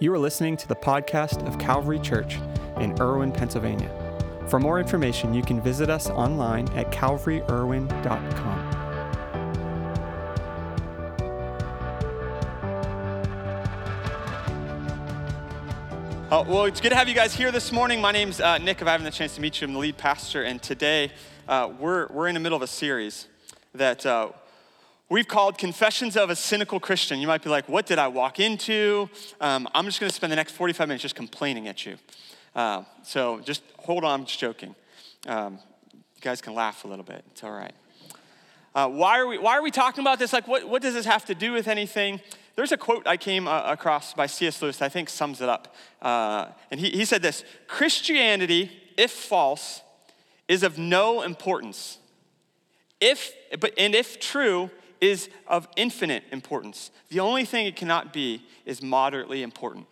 You are listening to the podcast of Calvary Church in Irwin, Pennsylvania. For more information, you can visit us online at calvaryirwin.com. Uh, well, it's good to have you guys here this morning. My name's uh, Nick. If I haven't the chance to meet you, I'm the lead pastor. And today, uh, we're, we're in the middle of a series that uh, we've called Confessions of a Cynical Christian. You might be like, what did I walk into? Um, I'm just going to spend the next 45 minutes just complaining at you. Uh, so just hold on, I'm just joking. Um, you guys can laugh a little bit, it's all right. Uh, why, are we, why are we talking about this? Like, what, what does this have to do with anything? There's a quote I came uh, across by C.S. Lewis that I think sums it up. Uh, and he, he said this Christianity, if false, is of no importance. If, but, and if true, is of infinite importance. The only thing it cannot be is moderately important.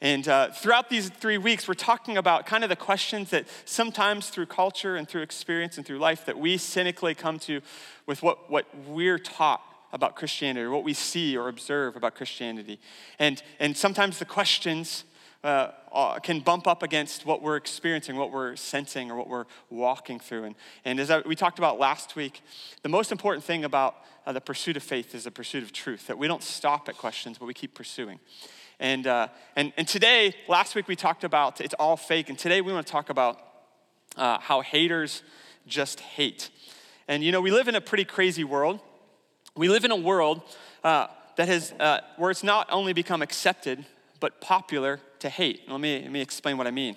And uh, throughout these three weeks, we're talking about kind of the questions that sometimes through culture and through experience and through life that we cynically come to with what, what we're taught about Christianity or what we see or observe about Christianity. And, and sometimes the questions uh, uh, can bump up against what we're experiencing, what we're sensing, or what we're walking through. And, and as I, we talked about last week, the most important thing about uh, the pursuit of faith is the pursuit of truth, that we don't stop at questions, but we keep pursuing. And, uh, and, and today, last week we talked about it's all fake, and today we want to talk about uh, how haters just hate. And you know, we live in a pretty crazy world. We live in a world uh, that has, where it's not only become accepted, but popular to hate. Let me, let me explain what I mean.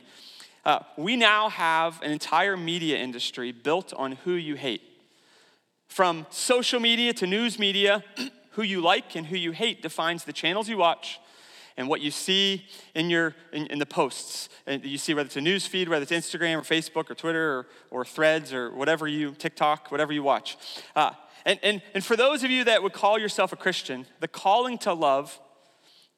Uh, we now have an entire media industry built on who you hate. From social media to news media, who you like and who you hate defines the channels you watch and what you see in, your, in, in the posts. And you see whether it's a news feed, whether it's Instagram or Facebook or Twitter or, or threads or whatever you, TikTok, whatever you watch. Uh, and, and, and for those of you that would call yourself a Christian, the calling to love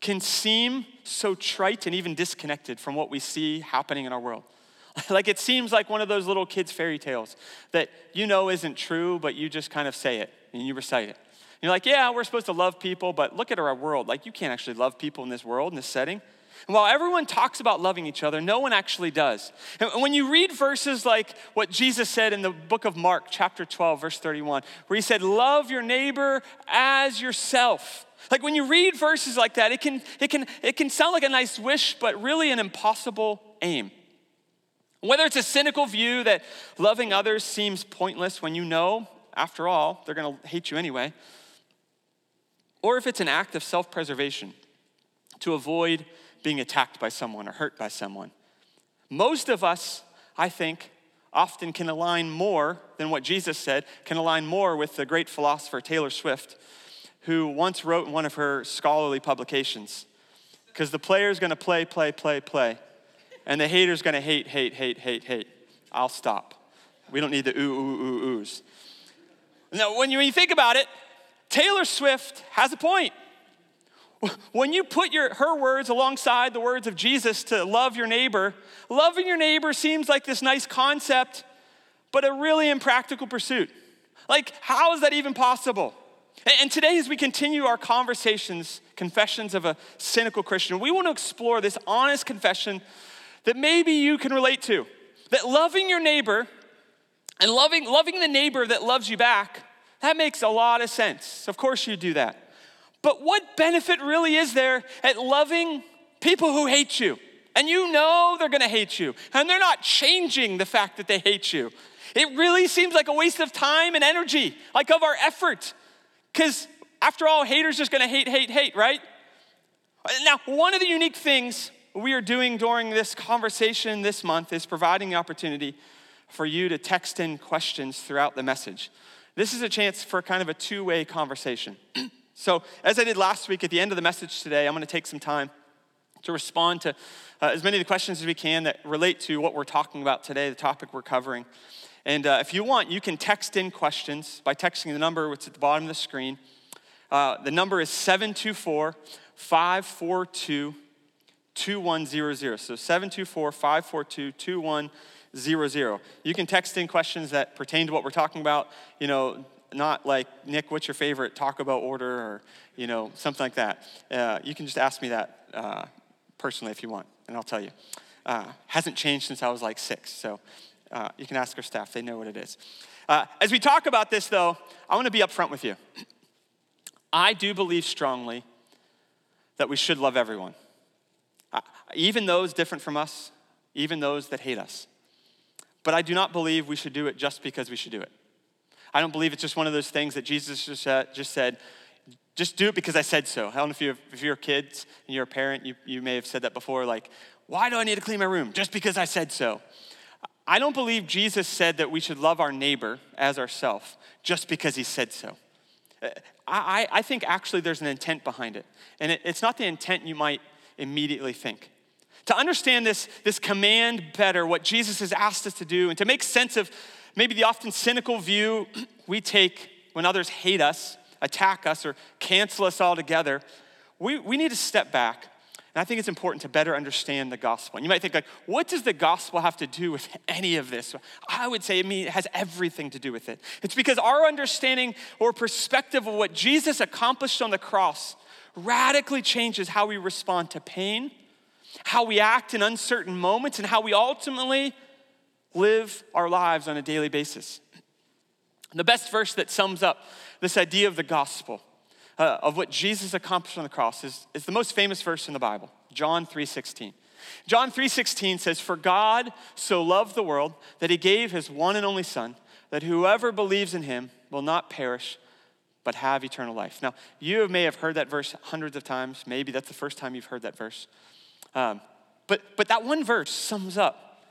can seem so trite and even disconnected from what we see happening in our world. like it seems like one of those little kids' fairy tales that you know isn't true, but you just kind of say it and you recite it. And you're like, yeah, we're supposed to love people, but look at our world. Like, you can't actually love people in this world, in this setting. And while everyone talks about loving each other, no one actually does. And when you read verses like what Jesus said in the book of Mark, chapter 12, verse 31, where he said, Love your neighbor as yourself. Like when you read verses like that, it can, it can, it can sound like a nice wish, but really an impossible aim. Whether it's a cynical view that loving others seems pointless when you know, after all, they're gonna hate you anyway, or if it's an act of self preservation to avoid being attacked by someone or hurt by someone. Most of us, I think, often can align more than what Jesus said, can align more with the great philosopher Taylor Swift, who once wrote in one of her scholarly publications because the player's gonna play, play, play, play, and the hater's gonna hate, hate, hate, hate, hate. I'll stop. We don't need the ooh, ooh, ooh, oohs. Now, when you, when you think about it, Taylor Swift has a point. When you put your, her words alongside the words of Jesus to love your neighbor, loving your neighbor seems like this nice concept, but a really impractical pursuit. Like, how is that even possible? And today, as we continue our conversations, confessions of a cynical Christian, we want to explore this honest confession that maybe you can relate to. That loving your neighbor and loving, loving the neighbor that loves you back, that makes a lot of sense. Of course, you do that. But what benefit really is there at loving people who hate you? And you know they're gonna hate you, and they're not changing the fact that they hate you. It really seems like a waste of time and energy, like of our effort. Because after all, haters just gonna hate, hate, hate, right? Now, one of the unique things we are doing during this conversation this month is providing the opportunity for you to text in questions throughout the message. This is a chance for kind of a two way conversation. So, as I did last week at the end of the message today, I'm to take some time to respond to uh, as many of the questions as we can that relate to what we're talking about today, the topic we're covering. And uh, if you want, you can text in questions by texting the number which is at the bottom of the screen. Uh, the number is 724 542 2100. So 724 542 2100. You can text in questions that pertain to what we're talking about. You know, not like, Nick, what's your favorite Taco Bell order or, you know, something like that. Uh, you can just ask me that uh, personally if you want, and I'll tell you. Uh, hasn't changed since I was like six, so uh, you can ask our staff. They know what it is. Uh, as we talk about this, though, I want to be upfront with you. I do believe strongly that we should love everyone, uh, even those different from us, even those that hate us. But I do not believe we should do it just because we should do it. I don't believe it's just one of those things that Jesus just said, just, said, just do it because I said so. I don't know if you're, if you're kids and you're a parent, you, you may have said that before, like, why do I need to clean my room? Just because I said so. I don't believe Jesus said that we should love our neighbor as ourselves just because he said so. Uh, I, I think actually there's an intent behind it. And it, it's not the intent you might immediately think. To understand this, this command better, what Jesus has asked us to do, and to make sense of maybe the often cynical view we take when others hate us, attack us, or cancel us altogether, we, we need to step back and I think it's important to better understand the gospel. And you might think, like, what does the gospel have to do with any of this? I would say, I mean, it has everything to do with it. It's because our understanding or perspective of what Jesus accomplished on the cross radically changes how we respond to pain, how we act in uncertain moments, and how we ultimately live our lives on a daily basis. The best verse that sums up this idea of the gospel uh, of what Jesus accomplished on the cross is, is the most famous verse in the Bible, John 3:16. John 3:16 says, "For God so loved the world that he gave his one and only son, that whoever believes in him will not perish but have eternal life." Now, you may have heard that verse hundreds of times. Maybe that's the first time you've heard that verse. Um, but, but that one verse sums up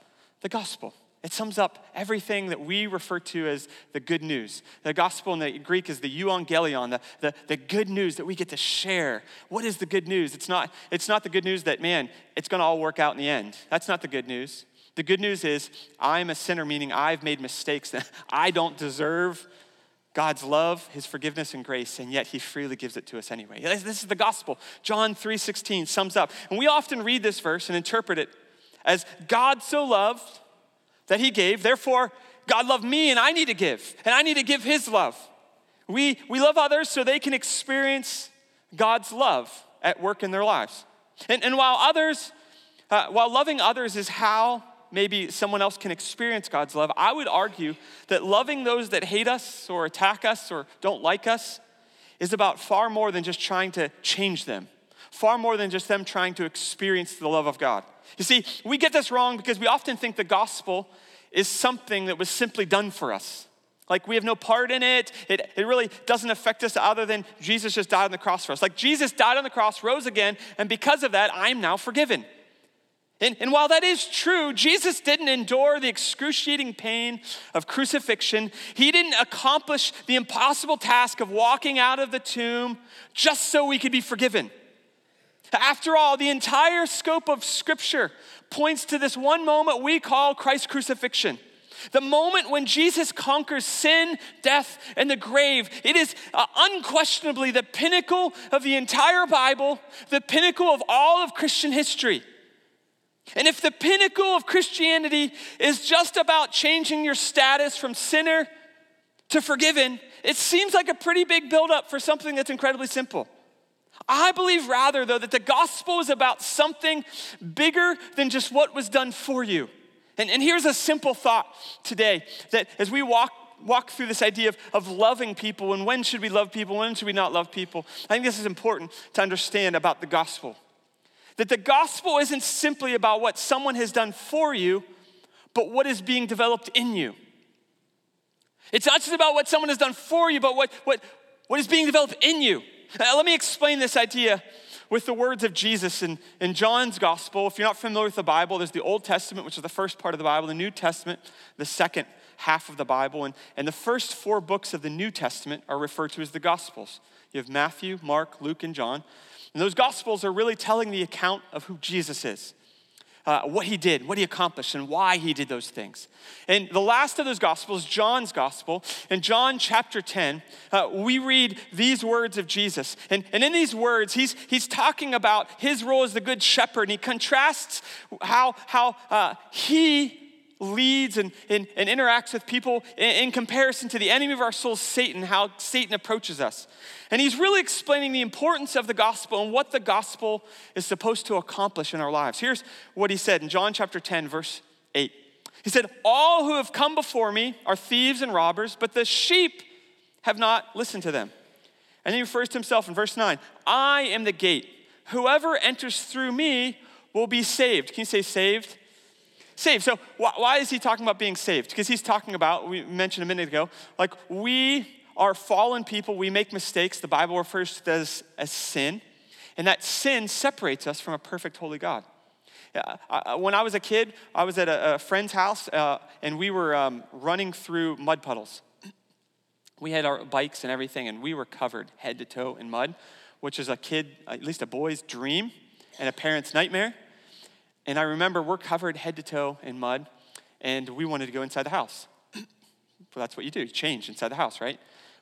the gospel. It sums up everything that we refer to as the good news. The gospel in the Greek is the euangelion, the, the, the good news that we get to share. What is the good news? It's not, it's not the good news that, man, it's gonna all work out in the end. That's not the good news. The good news is I'm a sinner, meaning I've made mistakes. I don't deserve God's love, his forgiveness and grace, and yet he freely gives it to us anyway. This is the gospel. John 3:16 sums up. And we often read this verse and interpret it as God so loved that he gave. Therefore, God loved me and I need to give, and I need to give his love. We, we love others so they can experience God's love at work in their lives. And, and while others, uh, while loving others is how maybe someone else can experience God's love, I would argue that loving those that hate us or attack us or don't like us is about far more than just trying to change them, far more than just them trying to experience the love of God. You see, we get this wrong because we often think the gospel is something that was simply done for us. Like we have no part in it. it. It really doesn't affect us other than Jesus just died on the cross for us. Like Jesus died on the cross, rose again, and because of that, I'm now forgiven. And, and, while that is true, Jesus didn't endure the excruciating pain of crucifixion. He didn't accomplish the impossible task of walking out of the tomb just so we could be forgiven. After all, the entire scope of Scripture points to this one moment we call Christ's crucifixion. The moment when Jesus conquers sin, death, and the grave. It is uh, unquestionably the pinnacle of the entire Bible, the pinnacle of all of Christian history. And if the pinnacle of Christianity is just about changing your status from sinner to forgiven, it seems like a pretty big buildup for something that's incredibly simple. I believe rather, though, that the gospel is about something bigger than just what was done for you. And, and here's a simple thought today that as we walk walk through this idea of, of loving people and when should we love people, when should we not love people, I think this is important to understand about the gospel. That the gospel isn't simply about what someone has done for you, but what is being developed in you. It's not just about what someone has done for you, but what, what, what is being developed in you. Now, let me explain this idea with the words of Jesus in, in John's gospel. If you're not familiar with the Bible, there's the Old Testament, which is the first part of the Bible, the New Testament, the second half of the Bible. And, and the first four books of the New Testament are referred to as the Gospels. You have Matthew, Mark, Luke, and John. And those Gospels are really telling the account of who Jesus is uh, what he did, what he accomplished, and why he did those things. And the last of those gospels, John's gospel, in John chapter 10, uh, we read these words of Jesus. And, and in these words, he's, he's talking about his role as the good shepherd, and he contrasts how, how uh, he leads and, and, and interacts with people in, in, comparison to the enemy of our souls, Satan, how Satan approaches us. And he's really explaining the importance of the gospel and what the gospel is supposed to accomplish in our lives. Here's what he said in John chapter 10, verse 8. He said, All who have come before me are thieves and robbers, but the sheep have not listened to them. And he refers to himself in verse 9 I am the gate. Whoever enters through me will be saved. Can you say saved? Saved. So why is he talking about being saved? Because he's talking about, we mentioned a minute ago, like we are fallen people, we make mistakes. The Bible refers to this as sin. And that sin separates us from a perfect holy God. when I was a kid, I was at a, friend's house uh, and we were um, running through mud puddles. We had our bikes and everything, and we were covered head to toe in mud, which is a kid, at least a boy's dream and a parent's nightmare. And I remember we're covered head to toe in mud, and we wanted to go inside the house. well, that's what you do, you change inside the house, right?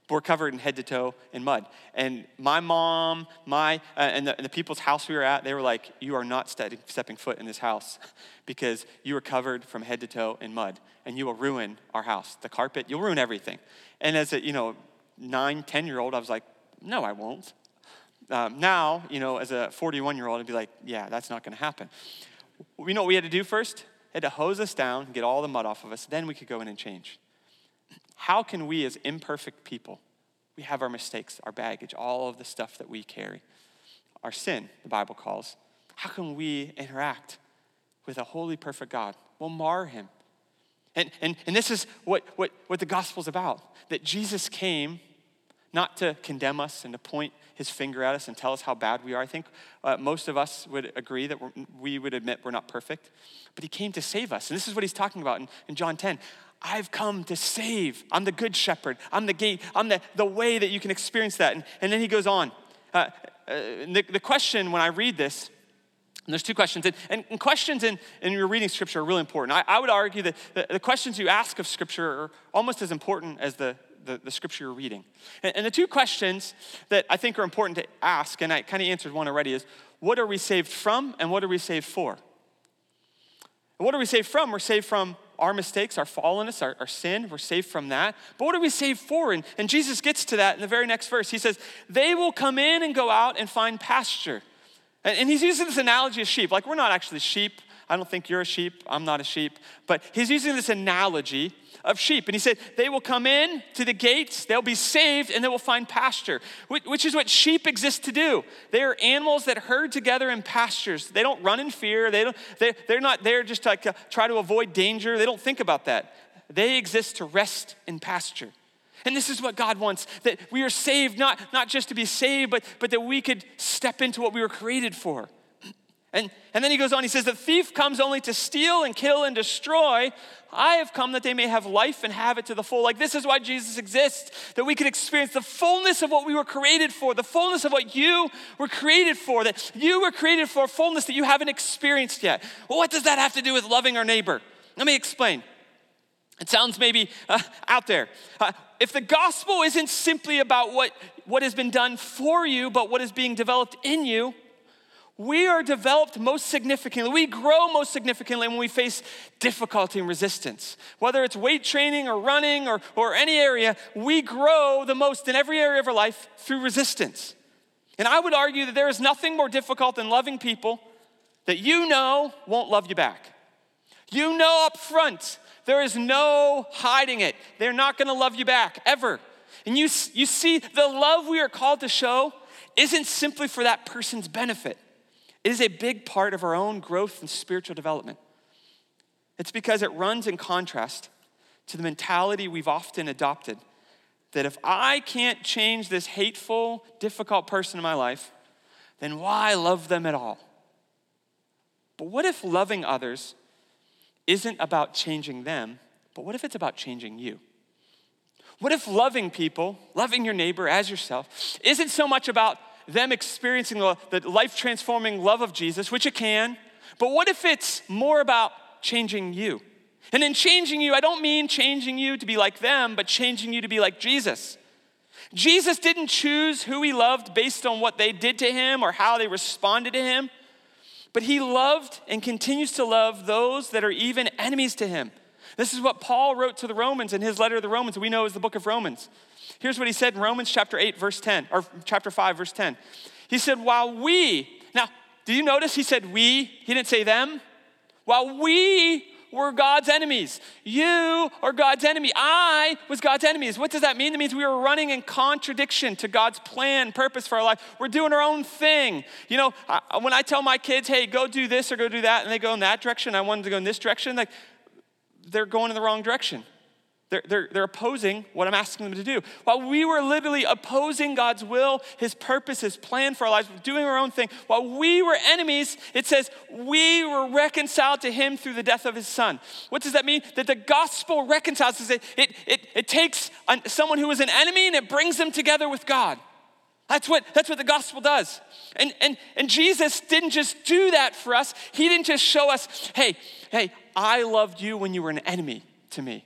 But we're covered in head to toe in mud. And my mom, my, uh, and, the, and, the, people's house we were at, they were like, You are not stepping, stepping foot in this house because you are covered from head to toe in mud, and you will ruin our house. The carpet, you'll ruin everything. And as a, you know, nine, 10 year old, I was like, No, I won't. Um, now, you know, as a 41 year old, I'd be like, Yeah, that's not to happen. We know what we had to do first? Had to hose us down, get all the mud off of us, then we could go in and change. How can we, as imperfect people, we have our mistakes, our baggage, all of the stuff that we carry, our sin, the Bible calls. How can we interact with a holy, perfect God? We'll mar him. And, and, and this is what, what, what the gospel's about that Jesus came not to condemn us and to point his finger at us and tell us how bad we are. I think uh, most of us would agree that we would admit we're not perfect, but he came to save us. And this is what he's talking about in, in John 10. I've come to save. I'm the good shepherd. I'm the gate. I'm the, the way that you can experience that. And, and then he goes on. Uh, uh, the, the question when I read this, and there's two questions, and, and, and questions in, in your reading scripture are really important. I, I would argue that the, the, questions you ask of scripture are almost as important as the, the, the scripture you're reading. And, and the two questions that I think are important to ask, and I kind of answered one already, is what are we saved from and what are we saved for? And what are we saved from? We're saved from our mistakes, our fallenness, our, our, sin. We're saved from that. But what are we saved for? And, and Jesus gets to that in the very next verse. He says, They will come in and go out and find pasture. And, and he's using this analogy of sheep. Like, we're not actually sheep. I don't think you're a sheep. I'm not a sheep. But he's using this analogy of sheep. And he said, They will come in to the gates, they'll be saved, and they will find pasture, which is what sheep exist to do. They are animals that herd together in pastures. They don't run in fear, they don't, they, they're not there just to like, uh, try to avoid danger. They don't think about that. They exist to rest in pasture. And this is what God wants that we are saved, not, not just to be saved, but, but that we could step into what we were created for. And, and then he goes on, he says, The thief comes only to steal and kill and destroy. I have come that they may have life and have it to the full. Like, this is why Jesus exists, that we could experience the fullness of what we were created for, the fullness of what you were created for, that you were created for fullness that you haven't experienced yet. Well, what does that have to do with loving our neighbor? Let me explain. It sounds maybe uh, out there. Uh, if the gospel isn't simply about what, what has been done for you, but what is being developed in you, we are developed most significantly, we grow most significantly when we face difficulty and resistance. Whether it's weight training or running or, or any area, we grow the most in every area of our life through resistance. And I would argue that there is nothing more difficult than loving people that you know won't love you back. You know up front, there is no hiding it. They're not gonna love you back, ever. And you, you see, the love we are called to show isn't simply for that person's benefit. It is a big part of our own growth and spiritual development. It's because it runs in contrast to the mentality we've often adopted that if I can't change this hateful, difficult person in my life, then why love them at all? But what if loving others isn't about changing them, but what if it's about changing you? What if loving people, loving your neighbor as yourself, isn't so much about them experiencing the, the life transforming love of Jesus, which it can, but what if it's more about changing you? And in changing you, I don't mean changing you to be like them, but changing you to be like Jesus. Jesus didn't choose who he loved based on what they did to him or how they responded to him, but he loved and continues to love those that are even enemies to him. This is what Paul wrote to the Romans in his letter to the Romans, we know as the book of Romans. Here's what he said in Romans chapter 8, verse 10, or chapter 5, verse 10. He said, While we, now, do you notice he said we? He didn't say them. While we were God's enemies, you are God's enemy. I was God's enemies. What does that mean? It means we were running in contradiction to God's plan, purpose for our life. We're doing our own thing. You know, when I tell my kids, hey, go do this or go do that, and they go in that direction, I wanted to go in this direction, like, they're going in the wrong direction. They're, they're, they're opposing what I'm asking them to do. While we were literally opposing God's will, His purpose, His plan for our lives, doing our own thing, while we were enemies, it says we were reconciled to Him through the death of His Son. What does that mean? That the gospel reconciles us. It, it, it, it takes someone who is an enemy and it brings them together with God. That's what, that's what the gospel does. And, and, and Jesus didn't just do that for us. He didn't just show us, hey, hey, I loved you when you were an enemy to me.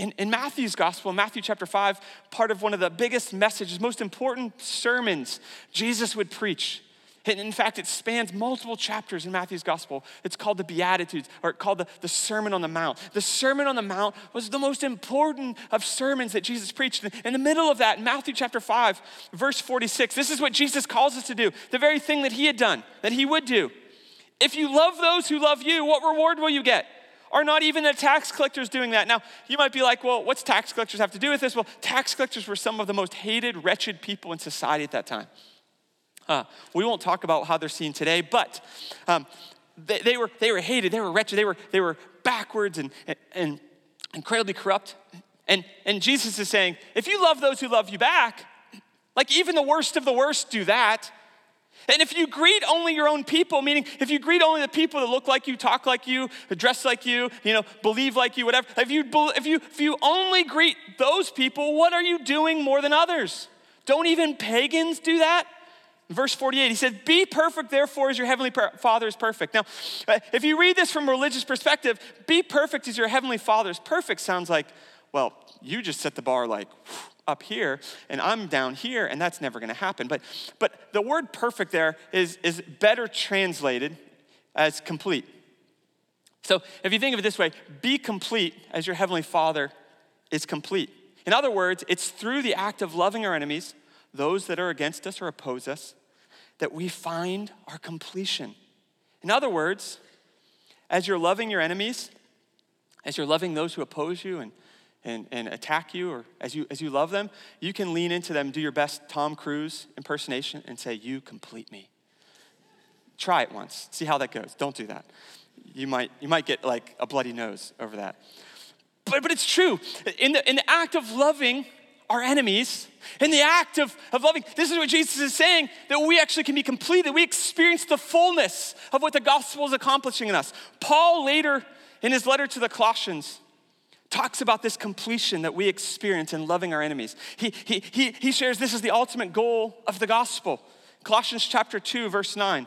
In, in Matthew's gospel, Matthew chapter 5, part of one of the biggest messages, most important sermons Jesus would preach. And in fact, it spans multiple chapters in Matthew's gospel. It's called the Beatitudes, or called the, the Sermon on the Mount. The Sermon on the Mount was the most important of sermons that Jesus preached. In the middle of that, in Matthew chapter 5, verse 46, this is what Jesus calls us to do the very thing that he had done, that he would do. If you love those who love you, what reward will you get? Are not even the tax collectors doing that? Now, you might be like, well, what's tax collectors have to do with this? Well, tax collectors were some of the most hated, wretched people in society at that time. Uh, we won't talk about how they're seen today, but um, they, they, were, they were hated, they were wretched, they were, they were backwards and, and incredibly corrupt. And, and Jesus is saying, if you love those who love you back, like even the worst of the worst do that, and if you greet only your own people, meaning if you greet only the people that look like you, talk like you, dress like you, you know, believe like you, whatever, if you, if you, if you only greet those people, what are you doing more than others? Don't even pagans do that? Verse 48, he said, Be perfect, therefore, as your heavenly Father is perfect. Now, uh, if you read this from a religious perspective, be perfect as your heavenly Father is perfect sounds like, well, you just set the bar like, whew, up here and I'm down here, and that's never gonna happen. But, but the word perfect there is, is better translated as complete. So if you think of it this way, be complete as your heavenly Father is complete. In other words, it's through the act of loving our enemies, those that are against us or oppose us, that we find our completion. In other words, as you're loving your enemies, as you're loving those who oppose you and and, and attack you or as you as you love them, you can lean into them, do your best Tom Cruise impersonation, and say, You complete me. Try it once, see how that goes. Don't do that. You might, you might get like a bloody nose over that. But, but it's true. In the, in the act of loving our enemies, in the act of, of loving, this is what Jesus is saying that we actually can be complete, that we experience the fullness of what the gospel is accomplishing in us. Paul later in his letter to the Colossians, talks about this completion that we experience in loving our enemies. He, he, he, he shares this is the ultimate goal of the gospel. Colossians chapter 2, verse 9.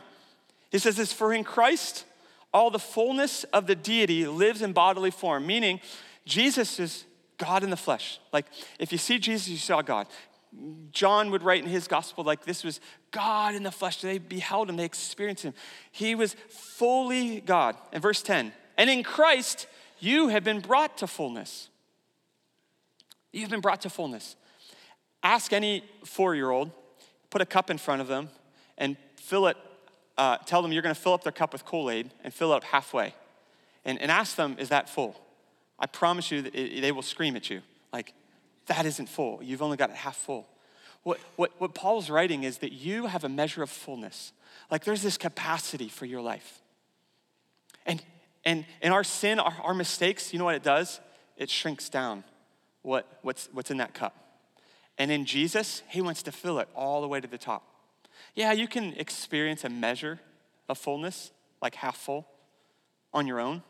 He says this For in Christ, all the fullness of the deity lives in bodily form, meaning Jesus is God in the flesh. Like if you see Jesus, you saw God. John would write in his gospel like this was God in the flesh. They beheld him, they experienced him. He was fully God. In verse 10, and in Christ, you have been brought to fullness. You've been brought to fullness. Ask any four year old, put a cup in front of them, and fill it, uh, tell them you're gonna fill up their cup with Kool Aid and fill it up halfway. And, and ask them, is that full? I promise you that it, they will scream at you, like, that isn't full. You've only got it half full. What, what, what Paul's writing is that you have a measure of fullness. Like there's this capacity for your life. And and, and our sin, our, our mistakes, you know what it does? It shrinks down what, what's, what's in that cup. And in Jesus, He wants to fill it all the way to the top. Yeah, you can experience a measure of fullness, like half full, on your own,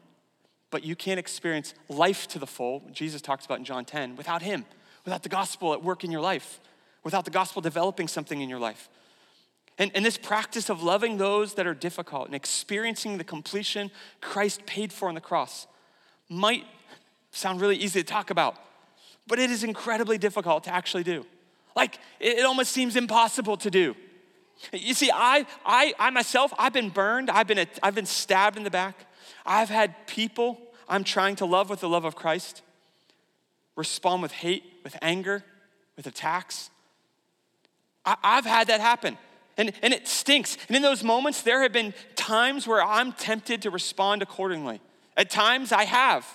but you can't experience life to the full, Jesus talks about in John 10, without Him, without the gospel at work in your life, without the gospel developing something in your life. And, and this practice of loving those that are difficult and experiencing the completion Christ paid for on the cross might sound really easy to talk about, but it is incredibly difficult to actually do. Like, it, it almost seems impossible to do. You see, I, I, I myself, I've been burned, I've been, I've been stabbed in the back, I've had people, I'm trying to love with the love of Christ, respond with hate, with anger, with attacks. I, have had that happen. And, and it stinks. And in those moments, there have been times where I'm tempted to respond accordingly. At times, I have.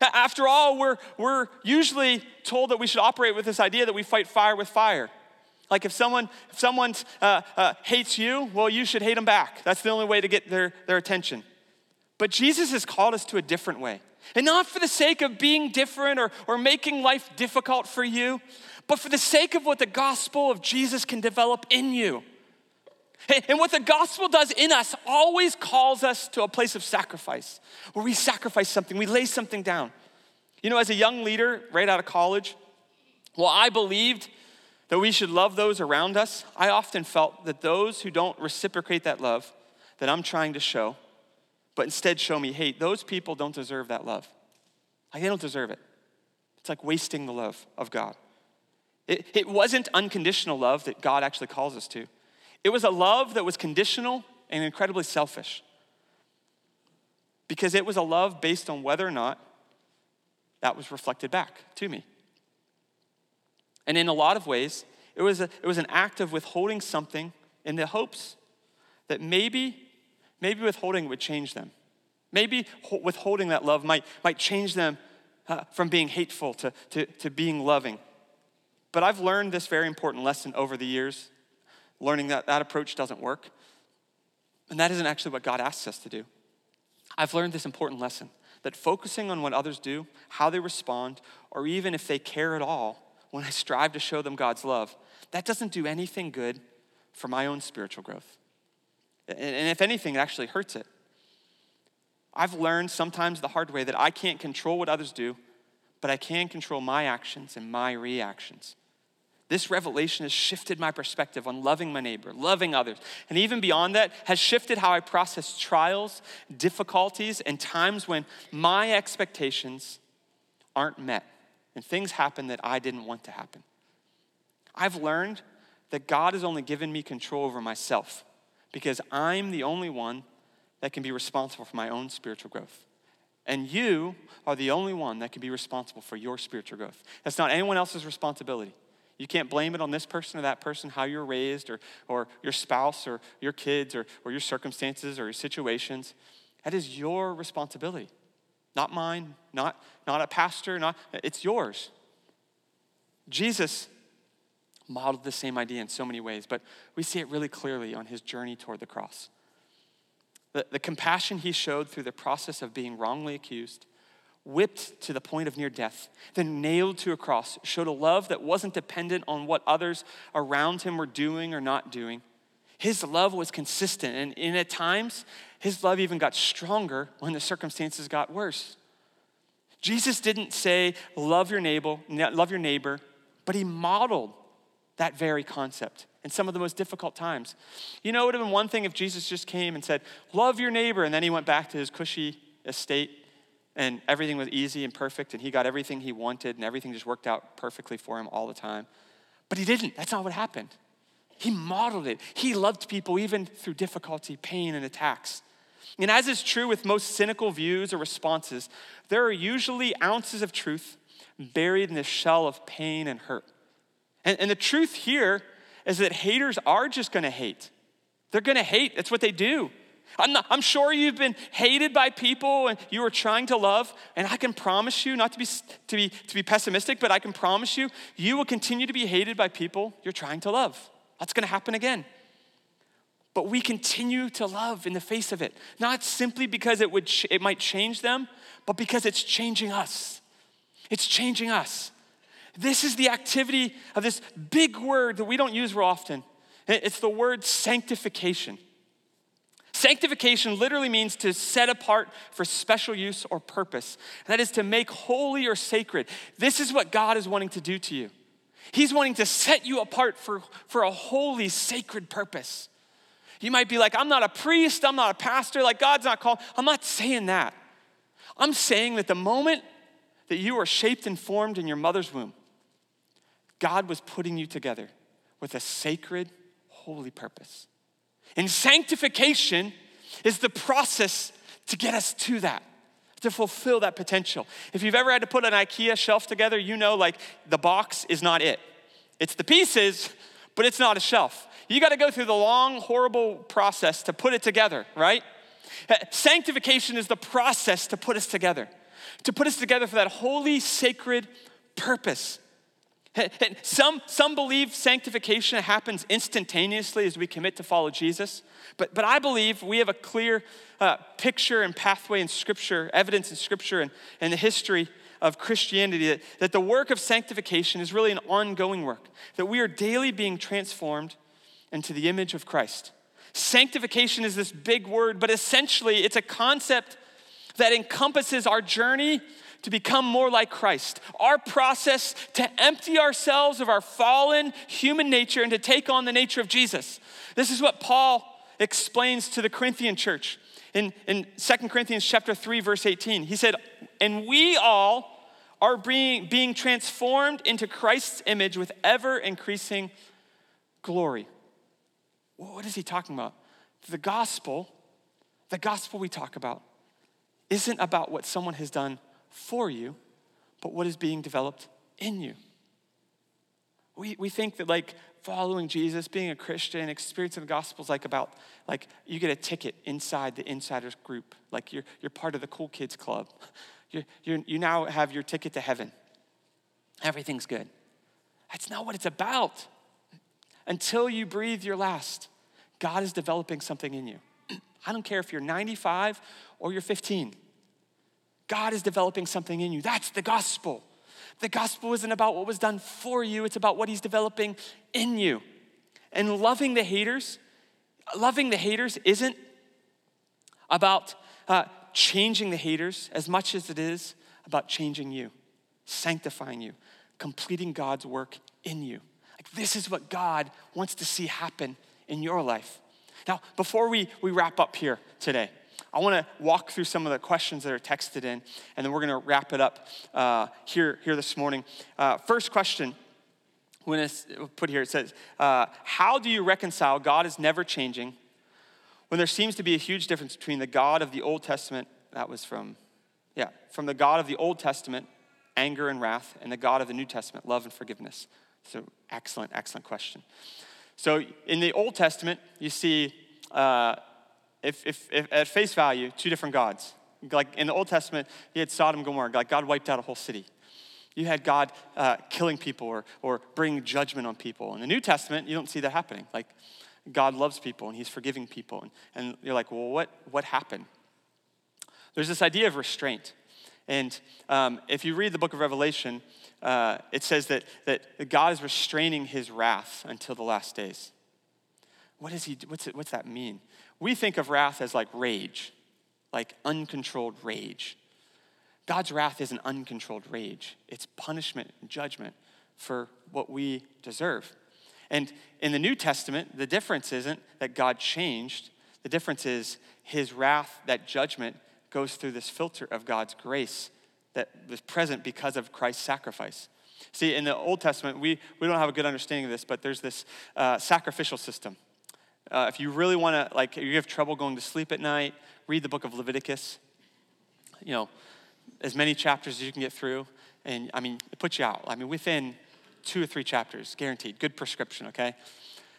After all, we're, we're usually told that we should operate with this idea that we fight fire with fire. Like if someone if someone uh, uh, hates you, well, you should hate them back. That's the only way to get their, their attention. But Jesus has called us to a different way. And not for the sake of being different or, or making life difficult for you, but for the sake of what the gospel of Jesus can develop in you. And what the gospel does in us always calls us to a place of sacrifice, where we sacrifice something, we lay something down. You know, as a young leader right out of college, well, I believed that we should love those around us. I often felt that those who don't reciprocate that love that I'm trying to show, but instead show me hate, those people don't deserve that love. Like, they don't deserve it. It's like wasting the love of God. It, it wasn't unconditional love that God actually calls us to. It was a love that was conditional and incredibly selfish. Because it was a love based on whether or not that was reflected back to me. And in a lot of ways, it was, a, it was an act of withholding something in the hopes that maybe, maybe withholding would change them. Maybe withholding that love might, might change them uh, from being hateful to, to, to being loving. But I've learned this very important lesson over the years learning that that approach doesn't work. And that isn't actually what God asks us to do. I've learned this important lesson that focusing on what others do, how they respond, or even if they care at all, when I strive to show them God's love, that doesn't do anything good for my own spiritual growth. And if anything, it actually hurts it. I've learned sometimes the hard way that I can't control what others do, but I can control my actions and my reactions. This revelation has shifted my perspective on loving my neighbor, loving others, and even beyond that, has shifted how I process trials, difficulties, and times when my expectations aren't met and things happen that I didn't want to happen. I've learned that God has only given me control over myself because I'm the only one that can be responsible for my own spiritual growth. And you are the only one that can be responsible for your spiritual growth. That's not anyone else's responsibility. You can't blame it on this person or that person, how you're raised, or, or your spouse, or your kids, or, or your circumstances, or your situations. That is your responsibility, not mine, not, not a pastor, not, it's yours. Jesus modeled the same idea in so many ways, but we see it really clearly on his journey toward the cross. The, the compassion he showed through the process of being wrongly accused whipped to the point of near death, then nailed to a cross, showed a love that wasn't dependent on what others around him were doing or not doing. His love was consistent, and, and at times, his love even got stronger when the circumstances got worse. Jesus didn't say, love your neighbor, love your neighbor, but he modeled that very concept in some of the most difficult times. You know, it would have been one thing if Jesus just came and said, love your neighbor, and then he went back to his cushy estate and everything was easy and perfect, and he got everything he wanted, and everything just worked out perfectly for him all the time. But he didn't. That's not what happened. He modeled it. He loved people even through difficulty, pain, and attacks. And as is true with most cynical views or responses, there are usually ounces of truth buried in the shell of pain and hurt. And, and the truth here is that haters are just gonna hate. They're gonna hate, that's what they do. I'm, not, I'm sure you've been hated by people and you are trying to love, and I can promise you, not to be, to, be, to be pessimistic, but I can promise you, you will continue to be hated by people you're trying to love. That's gonna happen again. But we continue to love in the face of it, not simply because it, would it might change them, but because it's changing us. It's changing us. This is the activity of this big word that we don't use very often. It's the word sanctification. Sanctification literally means to set apart for special use or purpose. That is to make holy or sacred. This is what God is wanting to do to you. He's wanting to set you apart for, for a holy, sacred purpose. You might be like, I'm not a priest, I'm not a pastor, like God's not called. I'm not saying that. I'm saying that the moment that you are shaped and formed in your mother's womb, God was putting you together with a sacred, holy purpose. And sanctification is the process to get us to that. to fulfill that potential. If you've ever had to put an IKEA shelf together, you know like the box is not it. It's the pieces, but it's not a shelf. You got to go through the long, horrible process to put it together, right? Eh, sanctification is the process to put us together, to put us together for that holy, sacred purpose. Some, some believe sanctification happens instantaneously as we commit to follow Jesus. But, but I believe we have a clear uh, picture and pathway in Scripture, evidence in Scripture and, and the history of Christianity that, that the work of sanctification is really an ongoing work, that we are daily being transformed into the image of Christ. Sanctification is this big word, but essentially it's a concept that encompasses our journey to become more like Christ. Our process to empty ourselves of our fallen human nature and to take on the nature of Jesus. This is what Paul explains to the Corinthian church in, in 2 Corinthians chapter 3, verse 18. He said, And we all are being, being transformed into Christ's image with ever increasing glory. What is he talking about? The gospel, the gospel we talk about, isn't about what someone has done for you, but what is being developed in you. We, we think that like following Jesus, being a Christian, experiencing the gospel is like about like you get a ticket inside the insiders group. Like you're, you're part of the cool kids club. You, you you now have your ticket to heaven. Everything's good. That's not what it's about. Until you breathe your last, God is developing something in you. I don't care if you're 95 or you're 15. God is developing something in you. That's the gospel. The gospel isn't about what was done for you, it's about what He's developing in you. And loving the haters, loving the haters isn't about uh, changing the haters as much as it is about changing you, sanctifying you, completing God's work in you. Like, this is what God wants to see happen in your life. Now, before we, we wrap up here today, I want to walk through some of the questions that are texted in, and then we're going to wrap it up uh, here, here this morning. Uh, first question, when it's put here, it says, uh, How do you reconcile God is never changing when there seems to be a huge difference between the God of the Old Testament, that was from, yeah, from the God of the Old Testament, anger and wrath, and the God of the New Testament, love and forgiveness? So, excellent, excellent question. So, in the Old Testament, you see uh, if, if, if, at face value, two different gods. Like in the Old Testament, you had Sodom and Gomorrah, like God wiped out a whole city. You had God uh, killing people or, or bringing judgment on people. In the New Testament, you don't see that happening. Like God loves people and he's forgiving people. And, and you're like, well, what, what happened? There's this idea of restraint. And um, if you read the book of Revelation, uh, it says that, that God is restraining his wrath until the last days. What is he, what's, it, what's that mean? We think of wrath as like rage, like uncontrolled rage. God's wrath is an uncontrolled rage, it's punishment and judgment for what we deserve. And in the New Testament, the difference isn't that God changed, the difference is his wrath, that judgment, goes through this filter of God's grace that was present because of Christ's sacrifice. See, in the Old Testament, we, we don't have a good understanding of this, but there's this uh, sacrificial system uh, if you really want to, like, you have trouble going to sleep at night, read the book of Leviticus. You know, as many chapters as you can get through. And I mean, it puts you out. I mean, within two or three chapters, guaranteed. Good prescription, okay?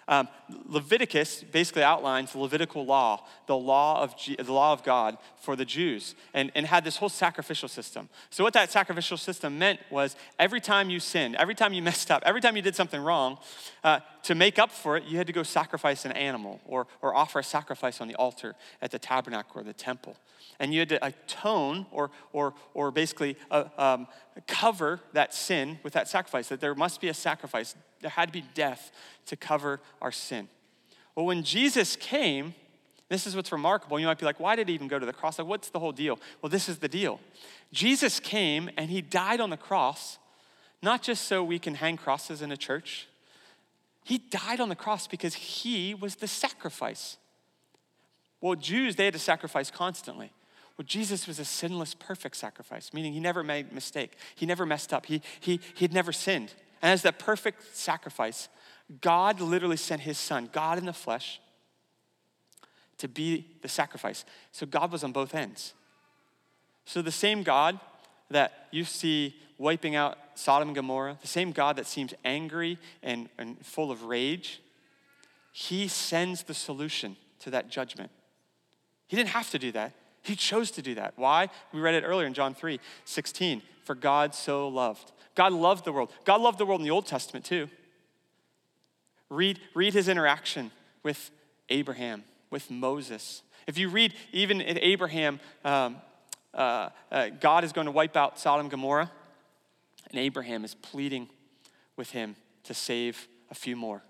Um, Leviticus basically outlines the Levitical law, the law of, G- the law of God for the Jews, and, and had this whole sacrificial system. So, what that sacrificial system meant was every time you sinned, every time you messed up, every time you did something wrong, uh, to make up for it, you had to go sacrifice an animal or, or offer a sacrifice on the altar at the tabernacle or the temple. And you had to atone or, or, or basically uh, um, cover that sin with that sacrifice, that there must be a sacrifice there had to be death to cover our sin. Well, when Jesus came, this is what's remarkable. You might be like, why did he even go to the cross? Like, what's the whole deal? Well, this is the deal. Jesus came and he died on the cross, not just so we can hang crosses in a church. He died on the cross because he was the sacrifice. Well, Jews, they had to sacrifice constantly. Well, Jesus was a sinless, perfect sacrifice, meaning he never made a mistake. He never messed up. He, he, he had never sinned. And as that perfect sacrifice, God literally sent his son, God in the flesh, to be the sacrifice. So God was on both ends. So the same God that you see wiping out Sodom and Gomorrah, the same God that seems angry and, and full of rage, he sends the solution to that judgment. He didn't have to do that. He chose to do that. Why? We read it earlier in John 3 16. For God so loved. God loved the world. God loved the world in the Old Testament too. Read, read his interaction with Abraham, with Moses. If you read even in Abraham, um, uh, uh, God is going to wipe out Sodom and Gomorrah, and Abraham is pleading with him to save a few more.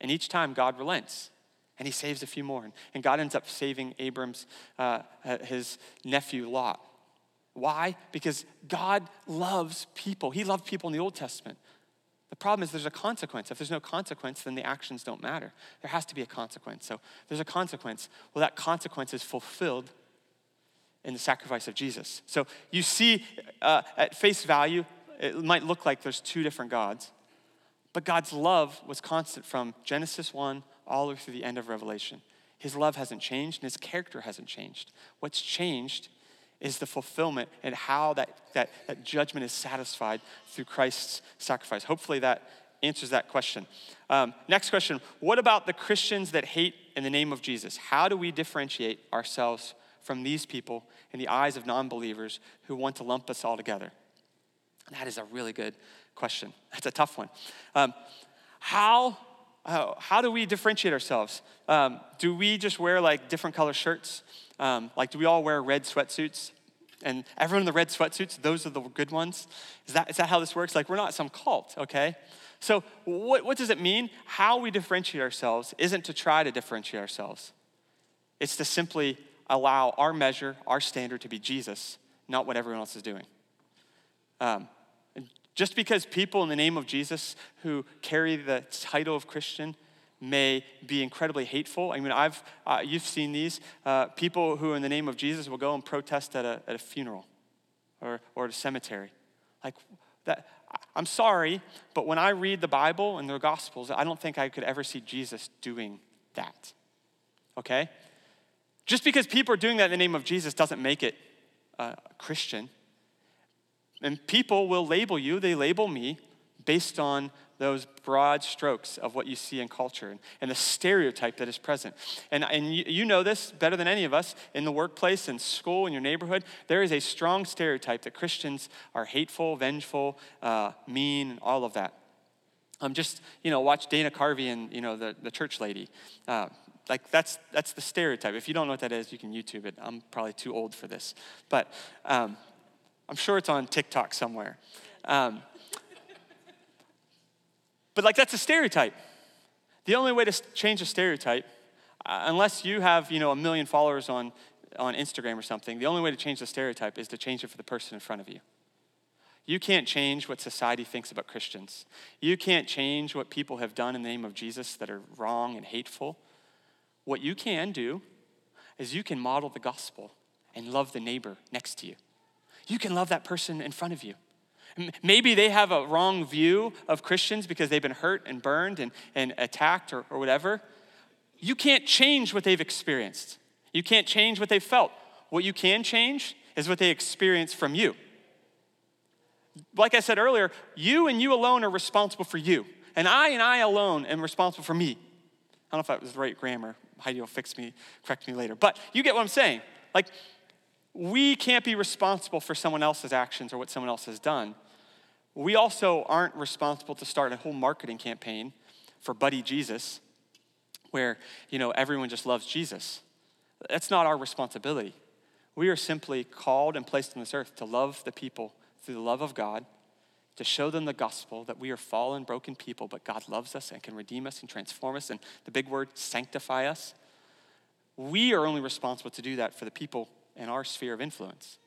And each time God relents and he saves a few more. And God ends up saving Abram's, uh, uh, his nephew Lot. Why? Because God loves people. He loved people in the Old Testament. The problem is there's a consequence. If there's no consequence, then the actions don't matter. There has to be a consequence. So there's a consequence. Well, that consequence is fulfilled in the sacrifice of Jesus. So you see, uh, at face value, it might look like there's two different gods, but God's love was constant from Genesis 1 all the way through the end of Revelation. His love hasn't changed and his character hasn't changed. What's changed is the fulfillment and how that, that, that judgment is satisfied through Christ's sacrifice. Hopefully that answers that question. Um, next question What about the Christians that hate in the name of Jesus? How do we differentiate ourselves from these people in the eyes of non believers who want to lump us all together? That is a really good question. That's a tough one. Um, how, uh, how do we differentiate ourselves? Um, do we just wear like different color shirts? Um, like, do we all wear red sweatsuits? And everyone in the red sweatsuits, those are the good ones? Is that, is that how this works? Like, we're not some cult, okay? So, what, what does it mean? How we differentiate ourselves isn't to try to differentiate ourselves, it's to simply allow our measure, our standard to be Jesus, not what everyone else is doing. Um, just because people in the name of Jesus who carry the title of Christian may be incredibly hateful. I mean, I've, uh, you've seen these. Uh, people who, in the name of Jesus, will go and protest at a, at a funeral or, or at a cemetery. Like, that, I'm sorry, but when I read the Bible and the Gospels, I don't think I could ever see Jesus doing that. Okay? Just because people are doing that in the name of Jesus doesn't make it uh, Christian. And people will label you, they label me based on those broad strokes of what you see in culture and, the stereotype that is present. And, and you, you know this better than any of us in the workplace, in school, in your neighborhood. There is a strong stereotype that Christians are hateful, vengeful, uh, mean, all of that. Um, just, you know, watch Dana Carvey and, you know, the, the church lady. Uh, like that's that's the stereotype. If you don't know what that is, you can YouTube it. I'm probably too old for this, but um, I'm sure it's on TikTok somewhere. Um, but like that's a stereotype. The only way to change a stereotype, uh, unless you have you know a million followers on on Instagram or something, the only way to change the stereotype is to change it for the person in front of you. You can't change what society thinks about Christians. You can't change what people have done in the name of Jesus that are wrong and hateful. What you can do is you can model the gospel and love the neighbor next to you. You can love that person in front of you. Maybe they have a wrong view of Christians because they've been hurt and burned and, and attacked or, or whatever. You can't change what they've experienced. You can't change what they've felt. What you can change is what they experience from you. Like I said earlier, you and you alone are responsible for you. And I and I alone am responsible for me. I don't know if that was the right grammar. Heidi will fix me, correct me later. But you get what I'm saying. Like, we can't be responsible for someone else's actions or what someone else has done. We also aren't responsible to start a whole marketing campaign for Buddy Jesus where, you know, everyone just loves Jesus. That's not our responsibility. We are simply called and placed on this earth to love the people through the love of God, to show them the gospel that we are fallen, broken people, but God loves us and can redeem us and transform us, and the big word, sanctify us. We are only responsible to do that for the people in our sphere of influence.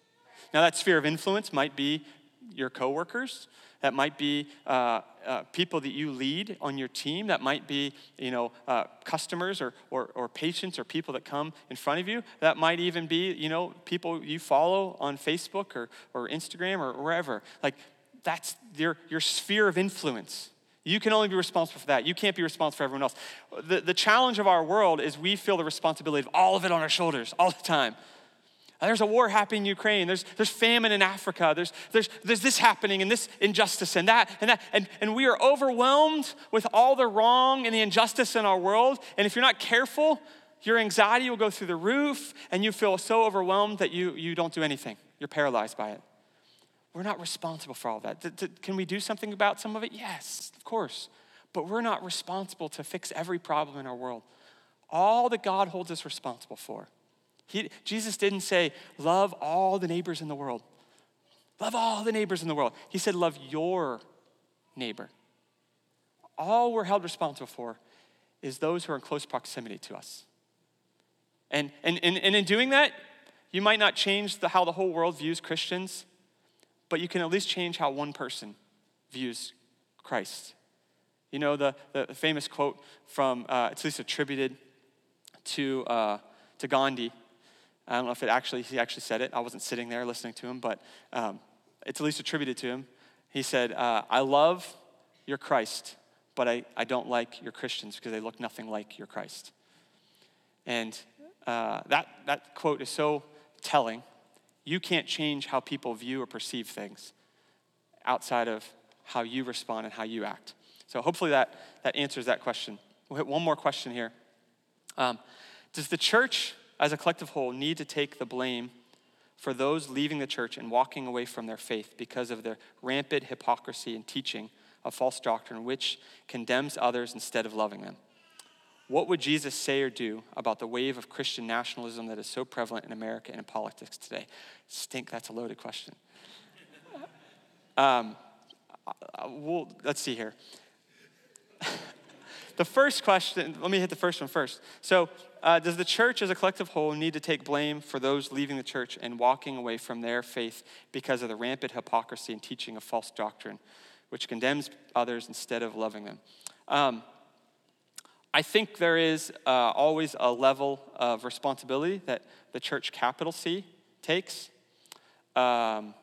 Now, that sphere of influence might be your coworkers. That might be uh, uh, people that you lead on your team. That might be, you know, uh, customers or, or, or, patients or people that come in front of you. That might even be, you know, people you follow on Facebook or, or Instagram or wherever. Like, that's your, your sphere of influence. You can only be responsible for that. You can't be responsible for everyone else. The, the challenge of our world is we feel the responsibility of all of it on our shoulders all the time. Uh, there's a war happening in Ukraine. There's, there's famine in Africa. There's, there's, there's this happening and this injustice and that and that. And, and we are overwhelmed with all the wrong and the injustice in our world. And if you're not careful, your anxiety will go through the roof and you feel so overwhelmed that you, you don't do anything. You're paralyzed by it. We're not responsible for all that. Can we do something about some of it? Yes, of course. But we're not responsible to fix every problem in our world. All that God holds us responsible for he, Jesus didn't say, love all the neighbors in the world. Love all the neighbors in the world. He said, love your neighbor. All we're held responsible for is those who are in close proximity to us. And, and, and, and in doing that, you might not change the, how the whole world views Christians, but you can at least change how one person views Christ. You know, the, the famous quote from, uh, it's at least attributed to, uh, to Gandhi I don't know if it actually, he actually said it. I wasn't sitting there listening to him, but um, it's at least attributed to him. He said, uh, I love your Christ, but I, I don't like your Christians because they look nothing like your Christ. And uh, that, that quote is so telling. You can't change how people view or perceive things outside of how you respond and how you act. So hopefully that, that answers that question. We'll hit one more question here. Um, does the church as a collective whole, need to take the blame for those leaving the church and walking away from their faith because of their rampant hypocrisy and teaching of false doctrine, which condemns others instead of loving them. What would Jesus say or do about the wave of Christian nationalism that is so prevalent in America and in politics today? Stink, that's a loaded question. Um, well, let's see here. The first question, let me hit the first one first. So, uh, does the church as a collective whole need to take blame for those leaving the church and walking away from their faith because of the rampant hypocrisy and teaching of false doctrine, which condemns others instead of loving them? Um, I think there is uh, always a level of responsibility that the church, capital C, takes. Um,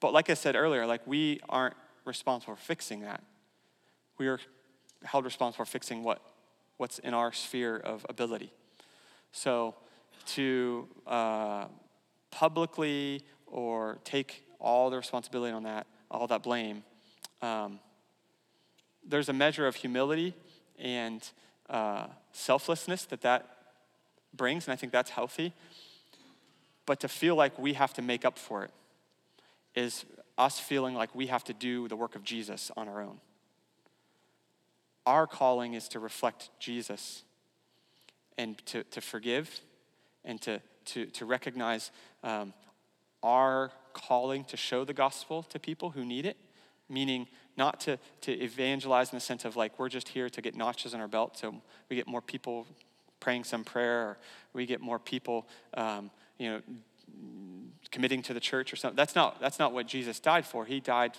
but like I said earlier, like we aren't responsible for fixing that. We are held responsible for fixing what what's in our sphere of ability. So to uh, publicly or take all the responsibility on that, all that blame, um, there's a measure of humility and uh, selflessness that that brings, and I think that's healthy. But to feel like we have to make up for it is us feeling like we have to do the work of Jesus on our own. Our calling is to reflect Jesus and to, to forgive and to, to, to recognize um, our calling to show the gospel to people who need it, meaning not to, to evangelize in the sense of like we're just here to get notches on our belt so we get more people praying some prayer or we get more people um, you know committing to the church or something. That's not that's not what jesus died for. He died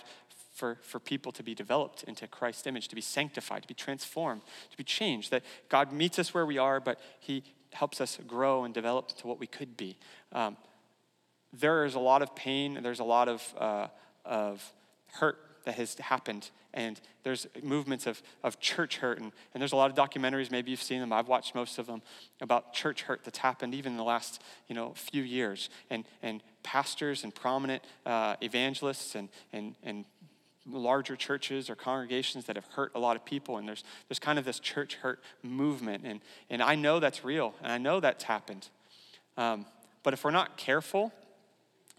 for, for people to be developed into Christ's image, to be sanctified, to be transformed, to be changed. That God meets us where we are, but He helps us grow and develop to what we could be. Um, there is a lot of pain, there's a lot of, uh, of hurt that has happened. And there's movements of, of church hurt. And, and there's a lot of documentaries, maybe you've seen them, I've watched most of them, about church hurt that's happened even in the last you know, few years. And, and pastors and prominent uh, evangelists and, and, and larger churches or congregations that have hurt a lot of people and there's, there's kind of this church hurt movement and, and i know that's real and i know that's happened. Um, but if we're not careful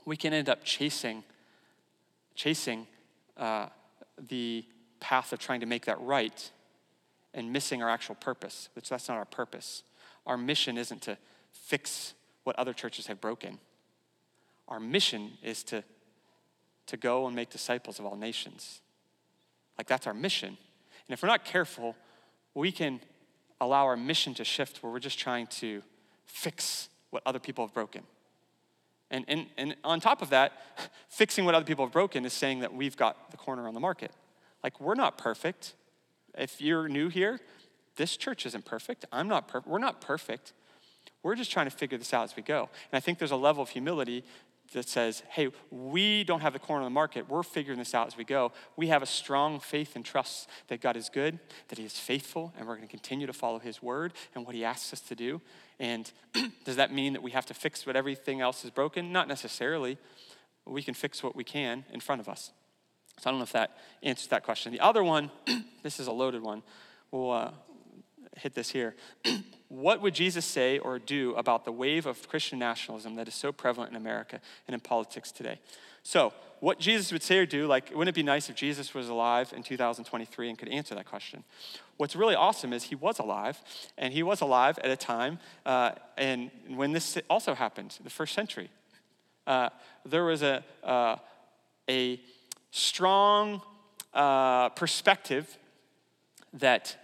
we can end up chasing chasing uh, the path of trying to make that right and missing our actual purpose which that's not our purpose. Our mission isn't to fix what other churches have broken. Our mission is to to go and make disciples of all nations. Like that's our mission. And if we're not careful, we can allow our mission to shift where we're just trying to fix what other people have broken. And, and, and on top of that, fixing what other people have broken is saying that we've got the corner on the market. Like, we're not perfect. If you're new here, this church isn't perfect. I'm not perfect. We're not perfect. We're just trying to figure this out as we go. And I think there's a level of humility that says, hey, we don't have the corner of the market. We're figuring this out as we go. We have a strong faith and trust that God is good, that He is faithful, and we're going to continue to follow His word and what He asks us to do. And does that mean that we have to fix what everything else is broken? Not necessarily. We can fix what we can in front of us. So I don't know if that answers that question. The other one, this is a loaded one. We'll uh, hit this here. what would Jesus say or do about the wave of Christian nationalism that is so prevalent in America and in politics today? So, what Jesus would say or do, like, wouldn't it be nice if Jesus was alive in 2023 and could answer that question? What's really awesome is he was alive, and he was alive at a time uh, and when this also happened, the first century. Uh, there was a, uh, a strong uh, perspective that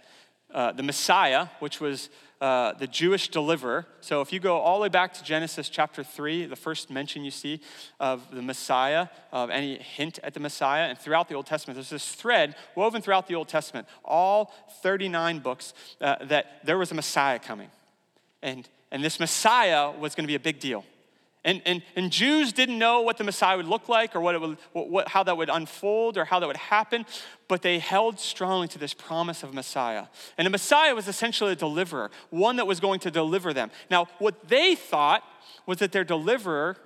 uh, the Messiah, which was uh, the Jewish deliverer. So if you go all the way back to Genesis chapter 3, the first mention you see of the Messiah, of any hint at the Messiah, and throughout the Old Testament, there's this thread woven throughout the Old Testament, all 39 books, uh, that there was a Messiah coming. And, and this Messiah was going to be a big deal. And, and, and Jews didn't know what the Messiah would look like or what it would, what, how that would unfold or how that would happen, but they held strongly to this promise of Messiah. And the Messiah was essentially a deliverer, one that was going to deliver them. Now, what they thought was that their deliverer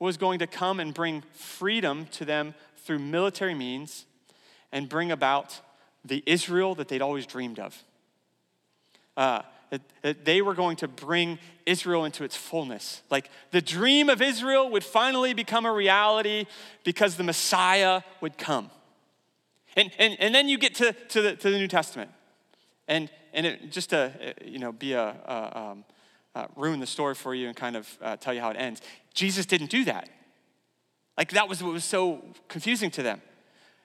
was going to come and bring freedom to them through military means and bring about the Israel that they'd always dreamed of. Uh, that, they were going to bring Israel into its fullness. Like the dream of Israel would finally become a reality because the Messiah would come. And, and, and then you get to, to, the, to the New Testament. And, and it, just to you know, be a, a um, uh, ruin the story for you and kind of uh, tell you how it ends, Jesus didn't do that. Like that was what was so confusing to them.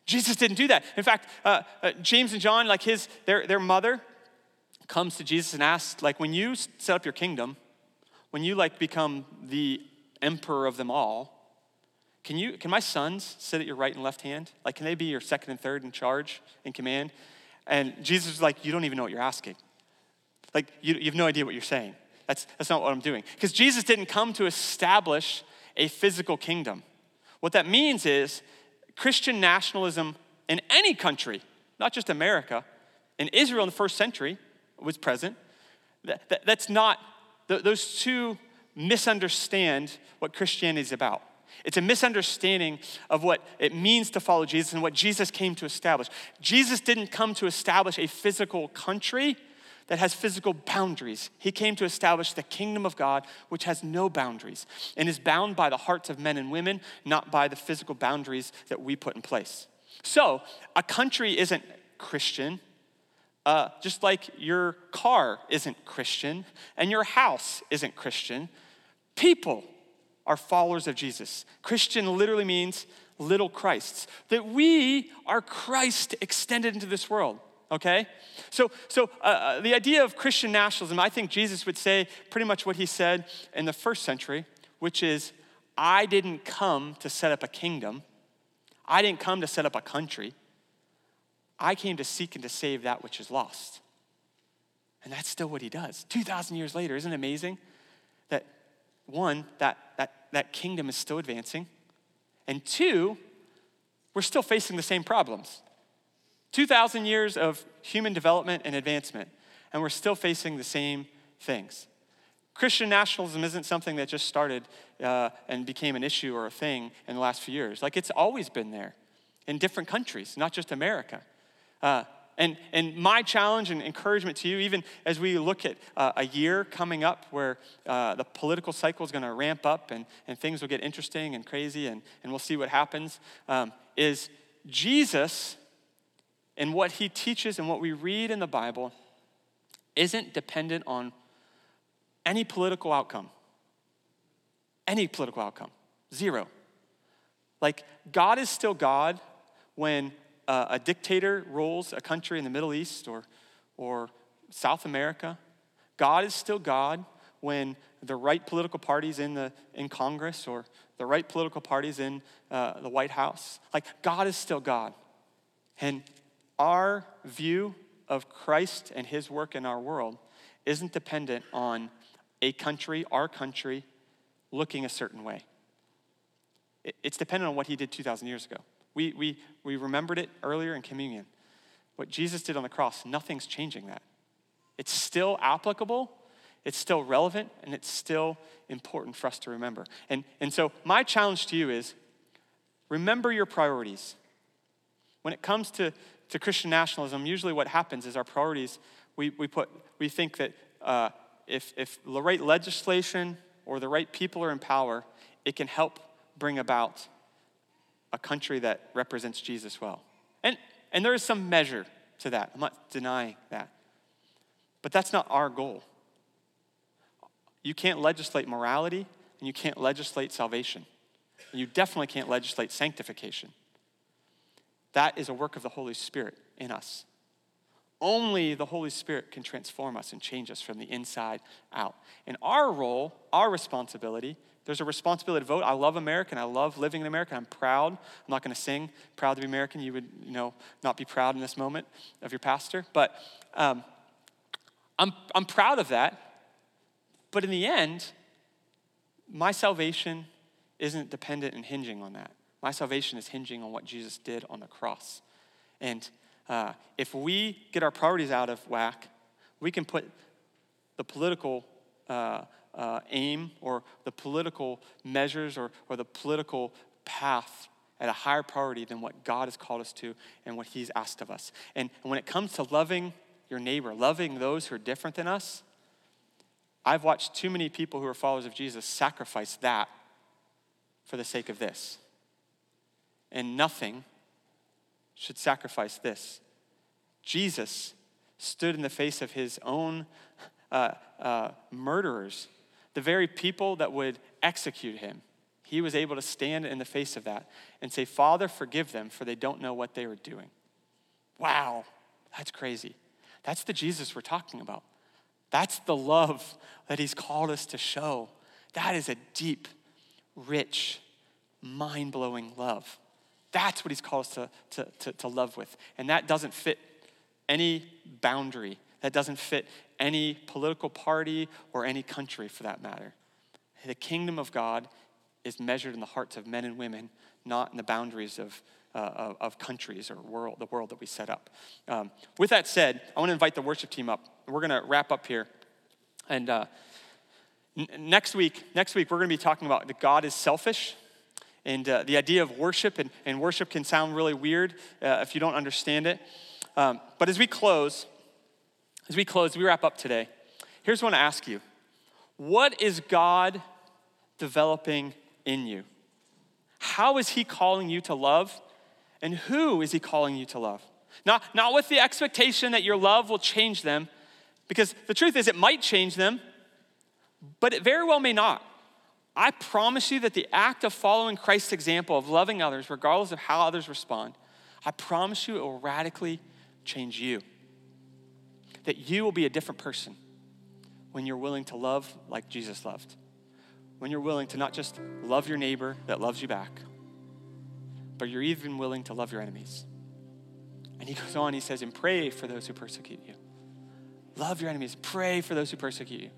Jesus didn't do that. In fact, uh, uh James and John, like his, their, their mother, comes to Jesus and asks, like, when you set up your kingdom, when you like become the emperor of them all, can you can my sons sit at your right and left hand? Like, can they be your second and third in charge in command? And Jesus is like, you don't even know what you're asking. Like, you, you have no idea what you're saying. That's, that's not what I'm doing. Because Jesus didn't come to establish a physical kingdom. What that means is Christian nationalism in any country, not just America, in Israel in the first century, was present. That, that, that's not, th- those two misunderstand what Christianity is about. It's a misunderstanding of what it means to follow Jesus and what Jesus came to establish. Jesus didn't come to establish a physical country that has physical boundaries. He came to establish the kingdom of God, which has no boundaries and is bound by the hearts of men and women, not by the physical boundaries that we put in place. So, a country isn't Christian uh, just like your car isn't Christian and your house isn't Christian, people are followers of Jesus. Christian literally means little Christs, that we are Christ extended into this world. Okay? So, so uh, uh, the idea of Christian nationalism, I think Jesus would say pretty much what he said in the first century, which is, I didn't come to set up a kingdom. I didn't come to set up a country. I came to seek and to save that which is lost. And that's still what he does. 2,000 years later, isn't it amazing? That one, that, that, that kingdom is still advancing. And two, we're still facing the same problems. 2,000 years of human development and advancement, and we're still facing the same things. Christian nationalism isn't something that just started uh, and became an issue or a thing in the last few years. Like it's always been there in different countries, not just America. Uh, and, and my challenge and encouragement to you, even as we look at uh, a year coming up where uh, the political cycle is going to ramp up and, and things will get interesting and crazy and, and we'll see what happens, um, is Jesus and what he teaches and what we read in the Bible isn't dependent on any political outcome. Any political outcome. Zero. Like, God is still God when uh, a dictator rules a country in the Middle East or, or South America, God is still God when the right political parties in, the, in Congress or the right political parties in uh, the White House. Like, God is still God. And our view of Christ and his work in our world isn't dependent on a country, our country, looking a certain way. It's dependent on what he did 2,000 years ago. We, we, we remembered it earlier in communion. What Jesus did on the cross, nothing's changing that. It's still applicable, it's still relevant, and it's still important for us to remember. And, and so, my challenge to you is remember your priorities. When it comes to, to Christian nationalism, usually what happens is our priorities, we, we, put, we think that uh, if, if the right legislation or the right people are in power, it can help bring about a country that represents Jesus well. And, and there is some measure to that. I'm not denying that. But that's not our goal. You can't legislate morality, and you can't legislate salvation. And you definitely can't legislate sanctification. That is a work of the Holy Spirit in us. Only the Holy Spirit can transform us and change us from the inside out. And our role, our responsibility, there's a responsibility to vote. I love America and I love living in America. I'm proud. I'm not going to sing proud to be American. You would, you know, not be proud in this moment of your pastor. But um, I'm, I'm proud of that. But in the end, my salvation isn't dependent and hinging on that. My salvation is hinging on what Jesus did on the cross. And uh, if we get our priorities out of whack, we can put the political uh, uh, aim or the political measures or, or the political path at a higher priority than what God has called us to and what He's asked of us. And when it comes to loving your neighbor, loving those who are different than us, I've watched too many people who are followers of Jesus sacrifice that for the sake of this. And nothing should sacrifice this. Jesus stood in the face of his own uh, uh, murderers, the very people that would execute him. He was able to stand in the face of that and say, Father, forgive them, for they don't know what they are doing. Wow, that's crazy. That's the Jesus we're talking about. That's the love that he's called us to show. That is a deep, rich, mind blowing love. That's what he's called us to, to, to, to, love with. And that doesn't fit any boundary, that doesn't fit any political party or any country for that matter. The kingdom of God is measured in the hearts of men and women, not in the boundaries of, uh, of, of, countries or world, the world that we set up. Um, with that said, I want to invite the worship team up. We're going to wrap up here. And uh, n- next week, next week, we're going to be talking about that God is selfish and uh, the idea of worship, and, and, worship can sound really weird uh, if you don't understand it. Um, but as we close, as we close, we wrap up today, here's what I ask you What is God developing in you? How is He calling you to love? And who is He calling you to love? Not, not with the expectation that your love will change them, because the truth is, it might change them, but it very well may not. I promise you that the act of following Christ's example of loving others, regardless of how others respond, I promise you it will radically change you. That you will be a different person when you're willing to love like Jesus loved. When you're willing to not just love your neighbor that loves you back, but you're even willing to love your enemies. And he goes on, he says, and pray for those who persecute you. Love your enemies, pray for those who persecute you.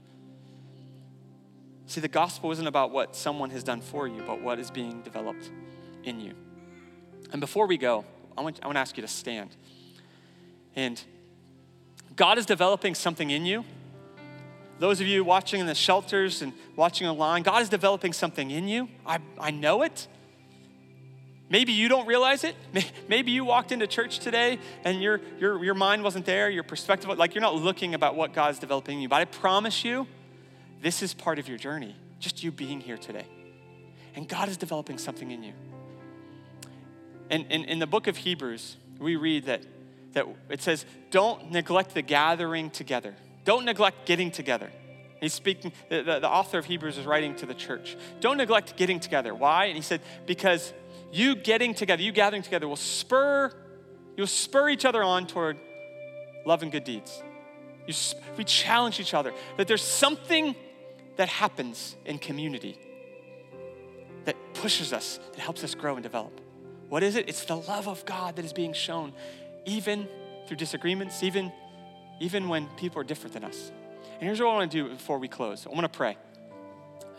See, the gospel isn't about what someone has done for you, but what is being developed in you. And before we go, I want, I want to ask you to stand. And God is developing something in you. Those of you watching in the shelters and watching online, God is developing something in you. I, I know it. Maybe you don't realize it. Maybe you walked into church today and your, your, your mind wasn't there, your perspective, like you're not looking about what God's developing in you. But I promise you, this is part of your journey, just you being here today. And God is developing something in you. And in, in the book of Hebrews, we read that, that it says, don't neglect the gathering together. Don't neglect getting together. He's speaking, the, the, the author of Hebrews is writing to the church. Don't neglect getting together. Why? And he said, because you getting together, you gathering together will spur, you'll spur each other on toward love and good deeds. You, we challenge each other that there's something that happens in community that pushes us, that helps us grow and develop. What is it? It's the love of God that is being shown, even through disagreements, even, even when people are different than us. And here's what I want to do before we close I want to pray.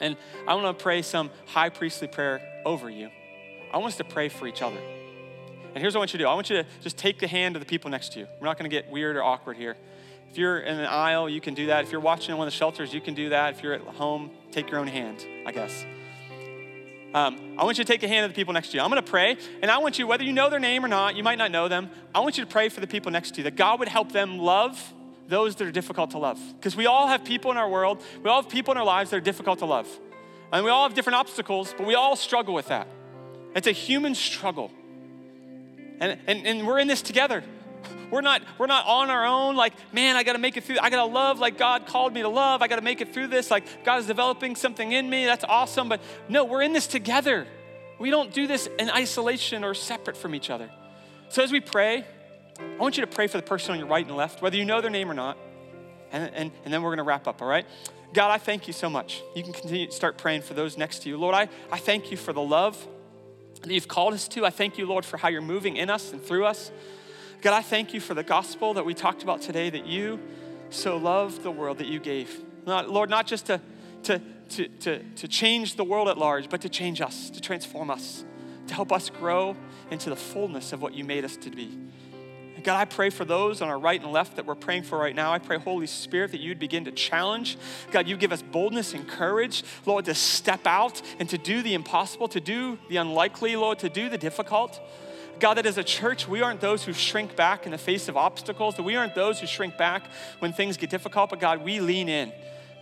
And I want to pray some high priestly prayer over you. I want us to pray for each other. And here's what I want you to do I want you to just take the hand of the people next to you. We're not going to get weird or awkward here. If you're in an aisle, you can do that. If you're watching in one of the shelters, you can do that. If you're at home, take your own hand, I guess. Um, I want you to take the hand of the people next to you. I'm going to pray, and I want you, whether you know their name or not, you might not know them, I want you to pray for the people next to you that God would help them love those that are difficult to love. Because we all have people in our world, we all have people in our lives that are difficult to love. And we all have different obstacles, but we all struggle with that. It's a human struggle. And, and, and we're in this together. We're not, we're not on our own, like, man, I gotta make it through. I gotta love like God called me to love. I gotta make it through this. Like, God is developing something in me. That's awesome. But no, we're in this together. We don't do this in isolation or separate from each other. So as we pray, I want you to pray for the person on your right and left, whether you know their name or not. And, and, and then we're gonna wrap up, all right? God, I thank you so much. You can continue to start praying for those next to you. Lord, I, I thank you for the love that you've called us to. I thank you, Lord, for how you're moving in us and through us. God, I thank you for the gospel that we talked about today, that you so loved the world that you gave. Not, Lord, not just to, to, to, to, to change the world at large, but to change us, to transform us, to help us grow into the fullness of what you made us to be. God, I pray for those on our right and left that we're praying for right now. I pray, Holy Spirit, that you'd begin to challenge. God, you give us boldness and courage, Lord, to step out and to do the impossible, to do the unlikely, Lord, to do the difficult. God, that as a church, we aren't those who shrink back in the face of obstacles, that we aren't those who shrink back when things get difficult, but God, we lean in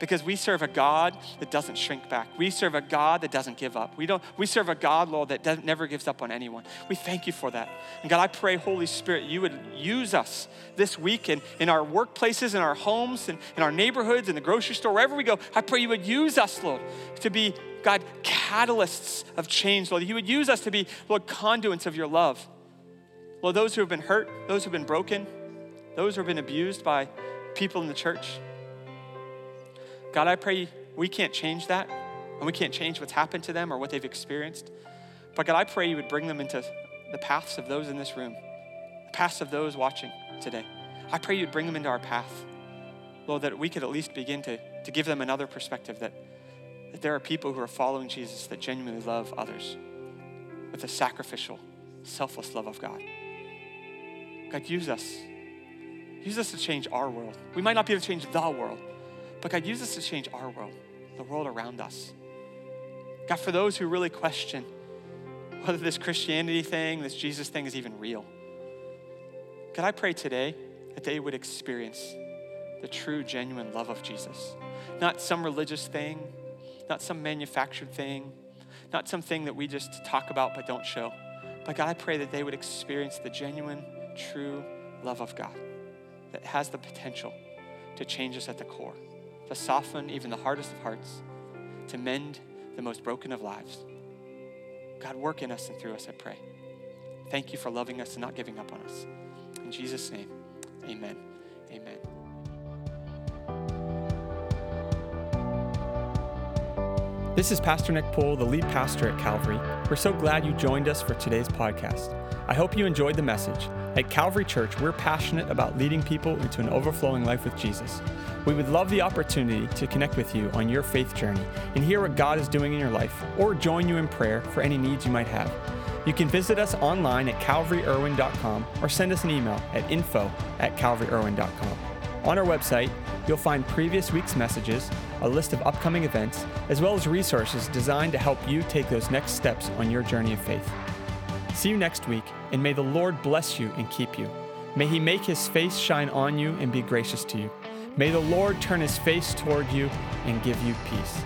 because we serve a God that doesn't shrink back. We serve a God that doesn't give up. We, don't, we serve a God, Lord, that never gives up on anyone. We thank you for that. And God, I pray, Holy Spirit, you would use us this week in, in our workplaces, in our homes, in, in our neighborhoods, in the grocery store, wherever we go. I pray you would use us, Lord, to be, God, catalysts of change, Lord. You would use us to be, Lord, conduits of your love. Lord, those who have been hurt, those who have been broken, those who have been abused by people in the church. God, I pray we can't change that, and we can't change what's happened to them or what they've experienced. But God, I pray you would bring them into the paths of those in this room, the paths of those watching today. I pray you'd bring them into our path, Lord, that we could at least begin to, to give them another perspective that, that there are people who are following Jesus that genuinely love others with the sacrificial, selfless love of God. God, use us. Use us to change our world. We might not be able to change the world, but God, use us to change our world, the world around us. God, for those who really question whether this Christianity thing, this Jesus thing is even real, God, I pray today that they would experience the true, genuine love of Jesus. Not some religious thing, not some manufactured thing, not something that we just talk about but don't show. But God, I pray that they would experience the genuine, true love of God that has the potential to change us at the core, to soften even the hardest of hearts, to mend the most broken of lives. God, work in us and through us, I pray. Thank you for loving us and not giving up on us. In Jesus' name, amen. Amen. This is Pastor Nick Poole, the lead pastor at Calvary. We're so glad you joined us for today's podcast. I hope you enjoyed the message. At Calvary Church, we're passionate about leading people into an overflowing life with Jesus. We would love the opportunity to connect with you on your faith journey and hear what God is doing in your life or join you in prayer for any needs you might have. You can visit us online at calvaryirwin.com or send us an email at info at calvaryirwin.com. On our website, you'll find previous week's messages, a list of upcoming events, as well as resources designed to help you take those next steps on your journey of faith. See you next week, and may the Lord bless you and keep you. May he make his face shine on you and be gracious to you. May the Lord turn his face toward you and give you peace.